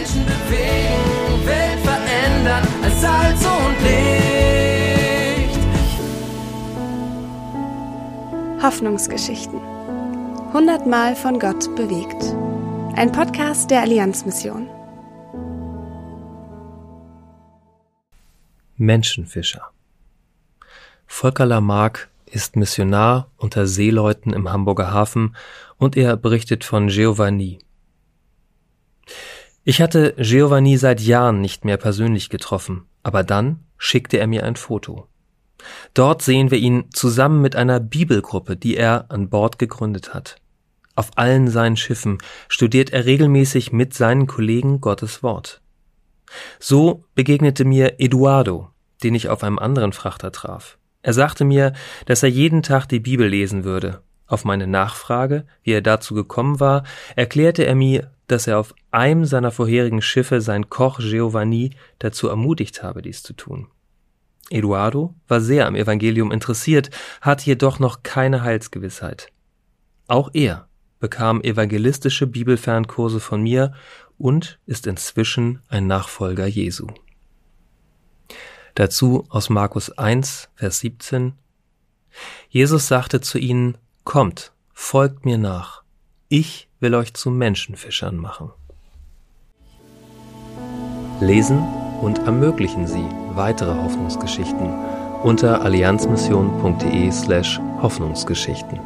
Menschen bewegen, Welt verändern als Salz und Licht. Hoffnungsgeschichten. Hundertmal von Gott bewegt. Ein Podcast der Allianzmission. Menschenfischer. Volker Lamarck ist Missionar unter Seeleuten im Hamburger Hafen und er berichtet von Giovanni. Ich hatte Giovanni seit Jahren nicht mehr persönlich getroffen, aber dann schickte er mir ein Foto. Dort sehen wir ihn zusammen mit einer Bibelgruppe, die er an Bord gegründet hat. Auf allen seinen Schiffen studiert er regelmäßig mit seinen Kollegen Gottes Wort. So begegnete mir Eduardo, den ich auf einem anderen Frachter traf. Er sagte mir, dass er jeden Tag die Bibel lesen würde. Auf meine Nachfrage, wie er dazu gekommen war, erklärte er mir, dass er auf einem seiner vorherigen Schiffe sein Koch Giovanni dazu ermutigt habe, dies zu tun. Eduardo war sehr am Evangelium interessiert, hatte jedoch noch keine Heilsgewissheit. Auch er bekam evangelistische Bibelfernkurse von mir und ist inzwischen ein Nachfolger Jesu. Dazu aus Markus 1, Vers 17. Jesus sagte zu ihnen, Kommt, folgt mir nach, ich will euch zu Menschenfischern machen. Lesen und ermöglichen Sie weitere Hoffnungsgeschichten unter allianzmission.de slash Hoffnungsgeschichten.